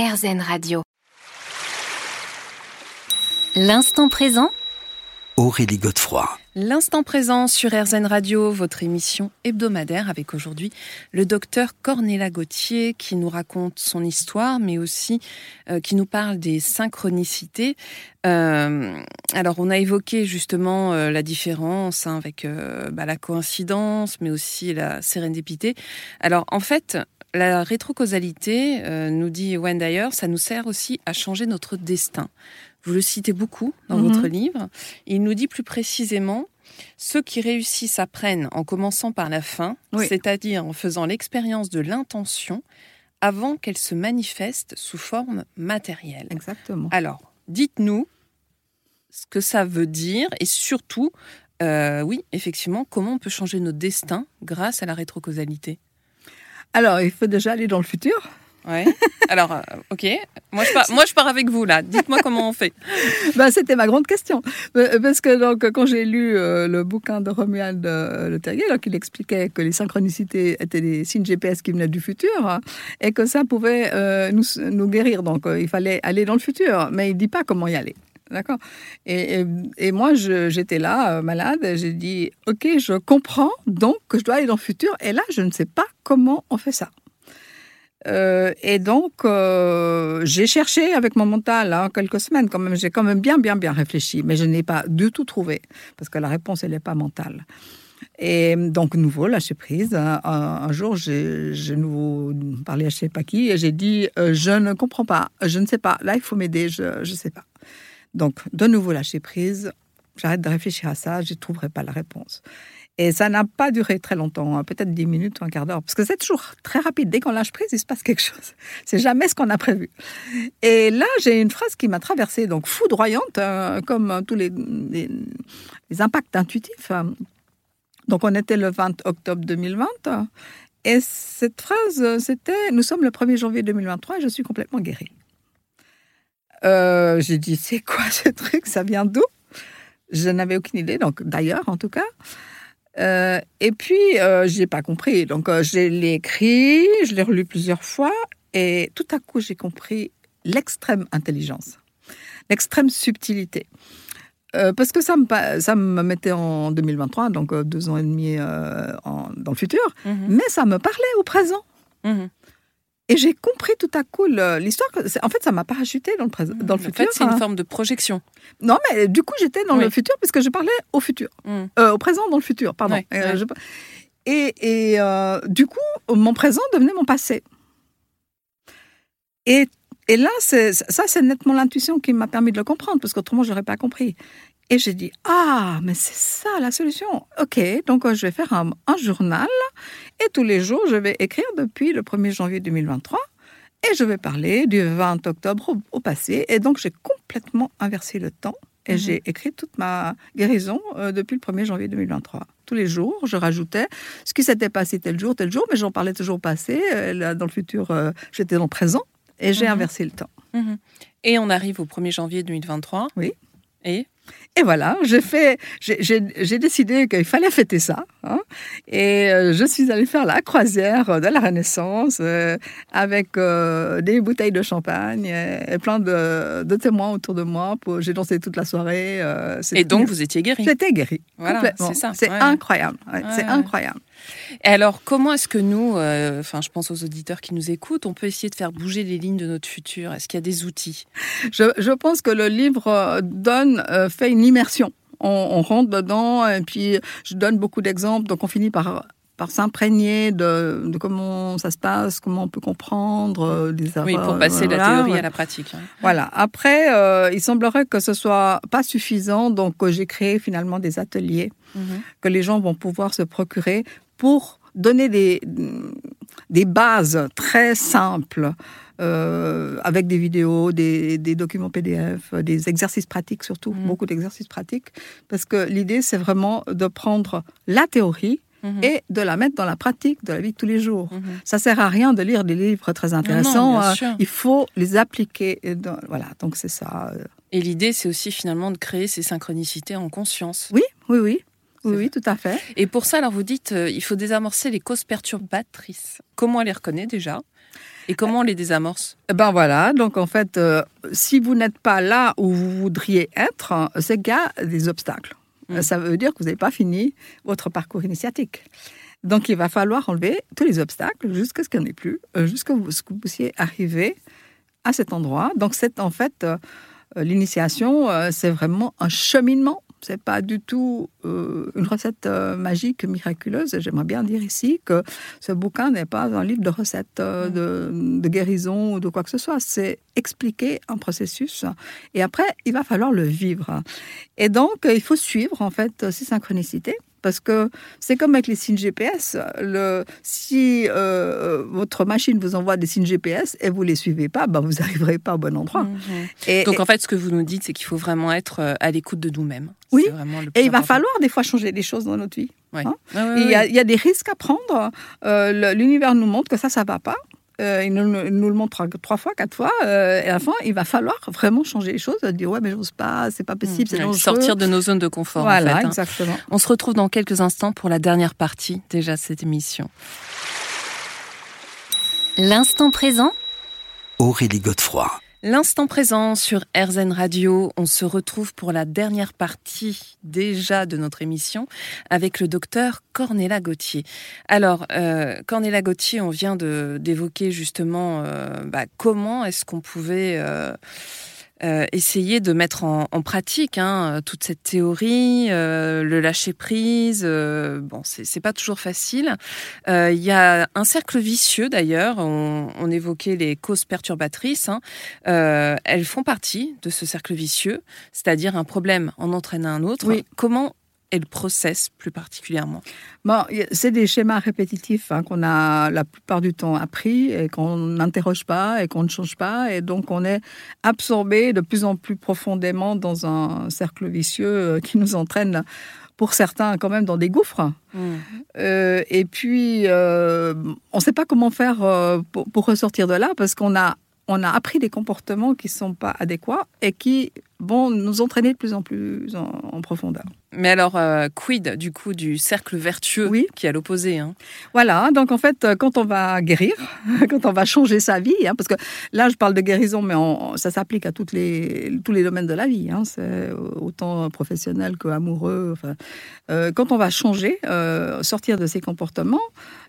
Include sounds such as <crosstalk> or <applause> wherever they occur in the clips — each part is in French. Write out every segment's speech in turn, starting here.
RZN Radio. L'instant présent Aurélie Godefroy. L'instant présent sur RZN Radio, votre émission hebdomadaire avec aujourd'hui le docteur Cornéla Gauthier qui nous raconte son histoire mais aussi euh, qui nous parle des synchronicités. Euh, alors on a évoqué justement euh, la différence hein, avec bah, la coïncidence mais aussi la sérendipité. Alors en fait la rétrocausalité, nous dit Wendayer, ça nous sert aussi à changer notre destin. Vous le citez beaucoup dans votre Mhm. livre. Il nous dit plus précisément ceux qui réussissent apprennent en commençant par la fin, Oui. c'est-à-dire en faisant l'expérience de l'intention avant qu'elle se manifeste sous forme matérielle. Exactement. Alors, dites-nous ce que ça veut dire et surtout, euh, oui, effectivement, comment on peut changer notre destin grâce à la rétrocausalité? Alors, il faut déjà aller dans le futur. Ouais. Alors, euh, ok. Moi je, pars, moi, je pars avec vous là. Dites-moi comment on fait. <laughs> Ben, C'était ma grande question. Euh, Parce que donc, quand j'ai lu euh, le bouquin de Romuald euh, Le Terrier, donc, il expliquait que les synchronicités étaient des signes GPS qui venaient du futur hein, et que ça pouvait euh, nous, nous guérir. Donc, euh, il fallait aller dans le futur, mais il ne dit pas comment y aller. D'accord et, moi, j'étais là, euh, malade, j'ai dit Ok, je comprends donc que je dois aller dans le futur, et là, je ne sais pas comment on fait ça. Euh, et donc, euh, j'ai cherché avec mon mental hein, quelques semaines quand même. J'ai quand même bien, bien, bien réfléchi, mais je n'ai pas du tout trouvé parce que la réponse, elle n'est pas mentale. Et donc, nouveau, lâcher prise. Un, un jour, j'ai j'ai nouveau parlé à je sais pas qui et j'ai dit euh, Je ne comprends pas, je ne sais pas. Là, il faut m'aider, je ne sais pas. Donc, de nouveau, lâcher prise. J'arrête de réfléchir à ça, je ne trouverai pas la réponse. Et ça n'a pas duré très longtemps, hein, peut-être 10 minutes ou un quart d'heure, parce que c'est toujours très rapide. Dès qu'on lâche prise, il se passe quelque chose. <laughs> C'est jamais ce qu'on a prévu. Et là, j'ai une phrase qui m'a traversée, donc foudroyante, euh, comme tous les, les, impacts intuitifs. Donc, on était le 20 octobre 2020. Et cette phrase, c'était Nous sommes le 1er janvier 2023 et je suis complètement guérie. Euh, j'ai dit C'est quoi <laughs> ce truc? Ça vient d'où? Je n'avais aucune idée, donc d'ailleurs, en tout cas. Euh, et puis, euh, je n'ai pas compris. Donc, euh, je l'ai écrit, je l'ai relu plusieurs fois, et tout à coup, j'ai compris l'extrême intelligence, l'extrême subtilité. Parce que ça me, ça me mettait en 2023, donc deux ans et demi en- dans le futur, Mhm, mais ça me parlait au présent. mhm. Et j'ai compris tout à coup l'histoire. En fait, ça m'a parachuté dans le, présent, dans le en futur. fait, c'est une hein. forme de projection. Non, mais du coup, j'étais dans Oui. le futur parce que je parlais au futur. Mhm. Euh, au présent, dans le futur, pardon. Euh, je- Et, et, euh, du coup, mon présent devenait mon passé. Et, et là, c'est- ça, c'est nettement l'intuition qui m'a permis de le comprendre, parce qu'autrement, je n'aurais pas compris. Et j'ai dit, ah, mais c'est ça la solution. OK, donc je vais faire un, un journal, et tous les jours, je vais écrire depuis le 1er janvier 2023, et je vais parler du 20 octobre au, au passé. Et donc, j'ai complètement inversé le temps, et Mhm. j'ai écrit toute ma guérison euh, depuis le 1er janvier 2023. Tous les jours, je rajoutais ce qui s'était passé tel jour, tel jour, mais j'en parlais toujours au passé. Euh, là, dans le futur, euh, j'étais dans le présent, et j'ai Mhm. inversé le temps. Mhm. Et on arrive au 1er janvier 2023. Oui. Et Et voilà, j'ai fait, j'ai- décidé qu'il fallait fêter ça. hein. et euh, je suis allée faire la croisière de la Renaissance euh, avec euh, des bouteilles de champagne et, et plein de, de témoins autour de moi. J'ai dansé toute la soirée. euh, Et donc, vous étiez guéri. J'étais guérie. Voilà, c'est ça, C'est ouais. incroyable. ouais, Ouais, c'est incroyable. Et alors, comment est-ce que nous, euh, enfin, je pense aux auditeurs qui nous écoutent, on peut essayer de faire bouger les lignes de notre futur? Est-ce qu'il y a des outils? Je, je pense que le livre euh, donne, euh, fait une immersion. On, on rentre dedans et puis je donne beaucoup d'exemples. Donc on finit par, par s'imprégner de, de comment ça se passe, comment on peut comprendre les erreurs. Oui, pour passer de la théorie à la pratique. hein. Voilà. Après, euh, il semblerait que ce soit pas suffisant, donc j'ai créé finalement des ateliers Mhm. que les gens vont pouvoir se procurer pour donner des, des bases très simples euh, avec des vidéos, des, des documents PDF, des exercices pratiques surtout, Mhm. beaucoup d'exercices pratiques, parce que l'idée c'est vraiment de prendre la théorie Mhm. et de la mettre dans la pratique de la vie de tous les jours. Mhm. Ça sert à rien de lire des livres très intéressants. euh, sûr. il faut les appliquer. dans- voilà, donc c'est ça. euh. Et l'idée, c'est aussi finalement de créer ces synchronicités en conscience. Oui, oui, oui. Oui, tout à fait. Et pour ça, alors vous dites, euh, il faut désamorcer les causes perturbatrices. Comment on les reconnaît déjà? Et comment on les désamorce? Eh Ben voilà, donc en fait, euh, si vous n'êtes pas là où vous voudriez être, c'est qu'il y a des obstacles. Mm. Ça veut dire que vous n'avez pas fini votre parcours initiatique. Donc il va falloir enlever tous les obstacles jusqu'à ce qu'il n'y en ait plus, euh, jusqu'à ce que vous puissiez arriver à cet endroit. Donc c'est en fait euh, l'initiation, euh, c'est vraiment un cheminement. C'est pas du tout euh, une recette euh, magique miraculeuse. J'aimerais bien dire ici que ce bouquin n'est pas un livre de recettes euh, de, de guérison ou de quoi que ce soit. C'est expliquer un processus et après il va falloir le vivre. Et donc il faut suivre en fait ces synchronicités. Parce que c'est comme avec les signes GPS. Le, si euh, votre machine vous envoie des signes GPS et vous les suivez pas, ben vous <laughs> n'arriverez pas au bon endroit. Et, Donc en fait, ce que vous nous dites, c'est qu'il faut vraiment être euh, à l'écoute de nous-mêmes. Oui. Et il va falloir des fois changer des choses dans notre vie. Ouais. hein. Ouais, Il y, a, ouais. il y a des risques à prendre. Euh, L'univers nous montre que ça, ça va pas. Euh, il nous, il nous le montre trois, trois fois, quatre fois. euh, et à la fin, il va falloir vraiment changer les choses. Dire ouais, mais j'ose pas, c'est pas possible, c'est dangereux. Sortir de nos zones de confort. en Voilà, hein. exactement. On se retrouve dans quelques instants pour la dernière partie déjà de cette émission. L'instant présent Aurélie Godefroy. L'instant présent sur RZN Radio, on se retrouve pour la dernière partie déjà de notre émission avec le docteur Cornéla Gauthier. Alors, euh, Cornéla Gauthier, on vient d'évoquer justement euh, bah, comment est-ce qu'on pouvait euh, euh, essayer de mettre en, en pratique hein, toute cette théorie, euh, le lâcher prise. euh, bon, c'est c'est pas toujours facile. Euh, Il y a un cercle vicieux d'ailleurs. On, on évoquait les causes perturbatrices. hein. Euh, elles font partie de ce cercle vicieux, c'est-à-dire un problème en entraîne un autre. Oui. Comment est le process plus particulièrement Bon, c'est des schémas répétitifs hein, qu'on a la plupart du temps appris et qu'on n'interroge pas et qu'on ne change pas. Et donc, on est absorbé de plus en plus profondément dans un cercle vicieux euh, qui nous entraîne, pour certains, quand même dans des gouffres. Euh, et puis, euh, on ne sait pas comment faire pour, pour ressortir de là parce qu'on a, on a appris des comportements qui ne sont pas adéquats et qui vont nous entraîner de plus en plus en, en profondeur. Mais alors, euh, quid du coup du cercle vertueux Oui. qui est à l'opposé hein? Voilà, donc en fait, euh, quand on va guérir, <laughs> quand on va changer sa vie, hein, parce que là, je parle de guérison, mais on- ça s'applique à toutes les, tous les domaines de la vie, hein, c'est autant professionnel que amoureux. Enfin, euh, quand on va changer, euh, sortir de ces comportements,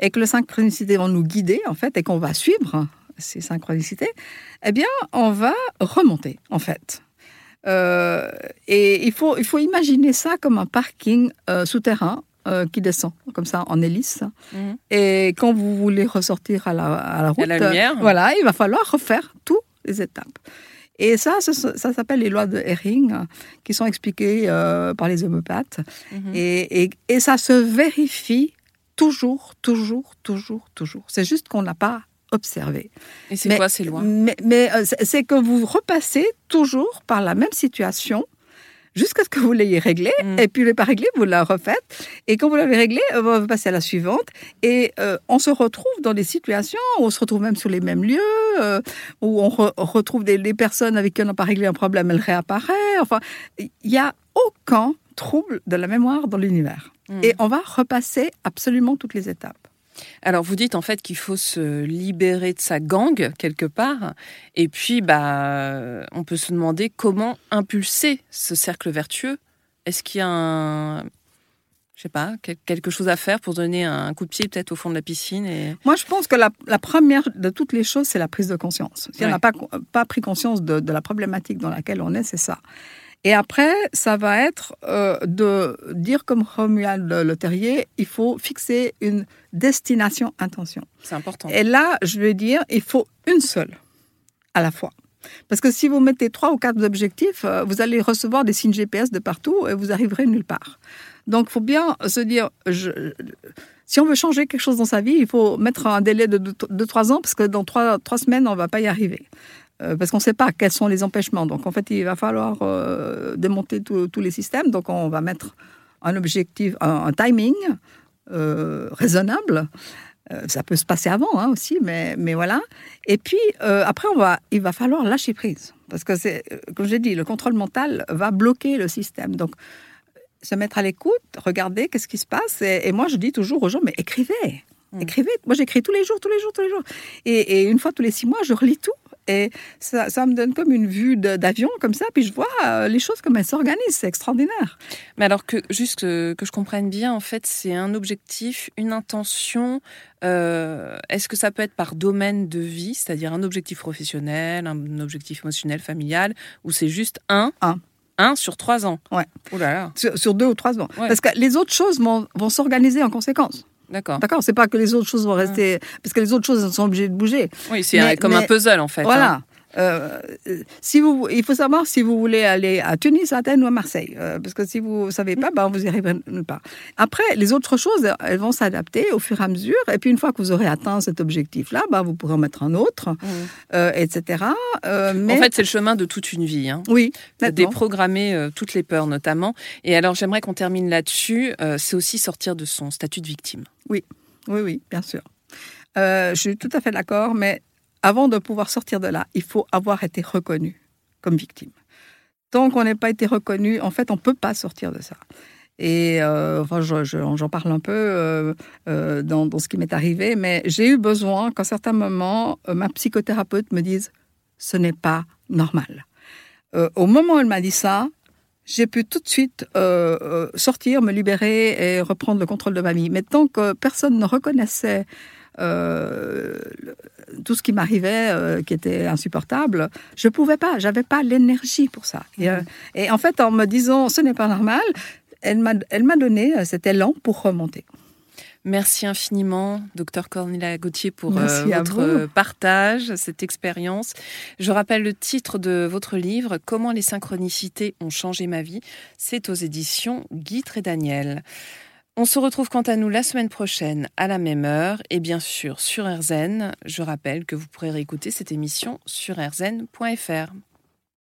et que les synchronicités vont nous guider, en fait, et qu'on va suivre ces synchronicités, eh bien, on va remonter, en fait. Euh, et il faut, il faut imaginer ça comme un parking euh, souterrain euh, qui descend, comme ça, en hélice. Mhm. Et quand vous voulez ressortir à la, à la route, la lumière. voilà, il va falloir refaire toutes les étapes. Et ça, ça, ça s'appelle les lois de Hering, euh, qui sont expliquées par les homméopathes. Mhm. Et, et, et ça se vérifie toujours, toujours, toujours, toujours. C'est juste qu'on n'a pas observé. Et c'est quoi ces lois Mais, mais, euh, c'est que vous repassez toujours par la même situation jusqu'à ce que vous l'ayez réglée. Mm. Et puis, vous l'avez pas réglée, vous la refaites. Et quand vous l'avez réglée, euh, vous passez à la suivante. Et euh, on se retrouve dans des situations où on se retrouve même sur les mêmes lieux, euh, où on re- retrouve des, des personnes avec qui on n'a pas réglé un problème, elles réapparaissent. Enfin, il n'y a aucun trouble de la mémoire dans l'univers. Mhm. Et on va repasser absolument toutes les étapes. Alors vous dites en fait qu'il faut se libérer de sa gang quelque part, et puis bah on peut se demander comment impulser ce cercle vertueux. Est-ce qu'il y a un, je sais pas, quel- quelque chose à faire pour donner un coup de pied peut-être au fond de la piscine et Moi, je pense que la, la première de toutes les choses, c'est la prise de conscience. Si on n'a pas, pas pris conscience de, de la problématique dans laquelle on est, c'est ça. Et après, ça va être euh, de dire comme Romuald Le, Le Terrier, il faut fixer une destination intention. c'est important. Et là, je vais dire, il faut une seule à la fois. Parce que si vous mettez trois ou quatre objectifs, euh, vous allez recevoir des signes GPS de partout et vous arriverez nulle part. Donc, il faut bien se dire, je- si on veut changer quelque chose dans sa vie, il faut mettre un délai de 2-3 ans, parce que dans 3, semaines, on ne va pas y arriver. Euh, parce qu'on ne sait pas quels sont les empêchements. Donc, en fait, il va falloir euh, démonter tous les systèmes. Donc, on va mettre un objectif, un, un timing euh, raisonnable. Euh, ça peut se passer avant hein, aussi, mais, mais voilà. Et puis, après, on va, il va falloir lâcher prise. Parce que, c'est, comme j'ai dit, le contrôle mental va bloquer le système. Donc, se mettre à l'écoute, regarder qu'est-ce qui se passe. Et, et moi, je dis toujours aux gens, mais écrivez. Mmh. Écrivez. Moi, j'écris tous les jours, tous les jours, tous les jours. Et, et, une fois tous les six mois, je relis tout. Et ça, ça me donne comme une vue d'avion, comme ça, puis je vois euh, les choses comme elles s'organisent. C'est extraordinaire. Mais alors que, juste que, que je comprenne bien, en fait, c'est un objectif, une intention. Euh, Est-ce que ça peut être par domaine de vie, c'est-à-dire un objectif professionnel, un objectif émotionnel, familial, ou c'est juste un Un. Un sur trois ans? Ouais. Oh là là. Sur, sur deux ou trois ans. Ouais. Parce que les autres choses vont, vont s'organiser en conséquence. D'accord. D'accord C'est pas que les autres choses vont rester. Parce que les autres choses sont obligées de bouger. Oui, c'est Mais- comme un puzzle en fait. hein. Voilà. Euh, si vous, il faut savoir si vous voulez aller à Tunis, à Athènes ou à Marseille. Euh, parce que si vous ne savez pas, ben, vous irez nulle part. Après, les autres choses, elles vont s'adapter au fur et à mesure. Et puis, une fois que vous aurez atteint cet objectif-là, ben, vous pourrez en mettre un autre, euh, etc. Euh, mais... En fait, c'est le chemin de toute une vie. Hein. oui. Déprogrammer euh, toutes les peurs notamment. Et alors, j'aimerais qu'on termine là-dessus. Euh, c'est aussi sortir de son statut de victime. Oui, oui, bien sûr. Euh, je suis tout à fait d'accord, mais avant de pouvoir sortir de là, il faut avoir été reconnu comme victime. Tant qu'on n'est pas été reconnu, en fait, on ne peut pas sortir de ça. Et euh, j'en parle un peu euh, euh, dans, dans ce qui m'est arrivé, mais j'ai eu besoin qu'à certains moments, ma psychothérapeute me dise ce n'est pas normal. Au moment où elle m'a dit ça, j'ai pu tout de suite sortir, me libérer et reprendre le contrôle de ma vie. Mais tant que personne ne reconnaissait euh, tout ce qui m'arrivait, euh, qui était insupportable, je pouvais pas, j'avais pas l'énergie pour ça. Et, euh, et en fait, en me disant ce n'est pas normal, elle m'a donné cet élan pour remonter. Merci infiniment, docteur Cornelia Gauthier, pour euh, votre vous. partage, cette expérience. Je rappelle le titre de votre livre, Comment les synchronicités ont changé ma vie. C'est aux éditions Guy et Daniel. On se retrouve quant à nous la semaine prochaine à la même heure et bien sûr sur RZN. Je rappelle que vous pourrez réécouter cette émission sur rzn.fr.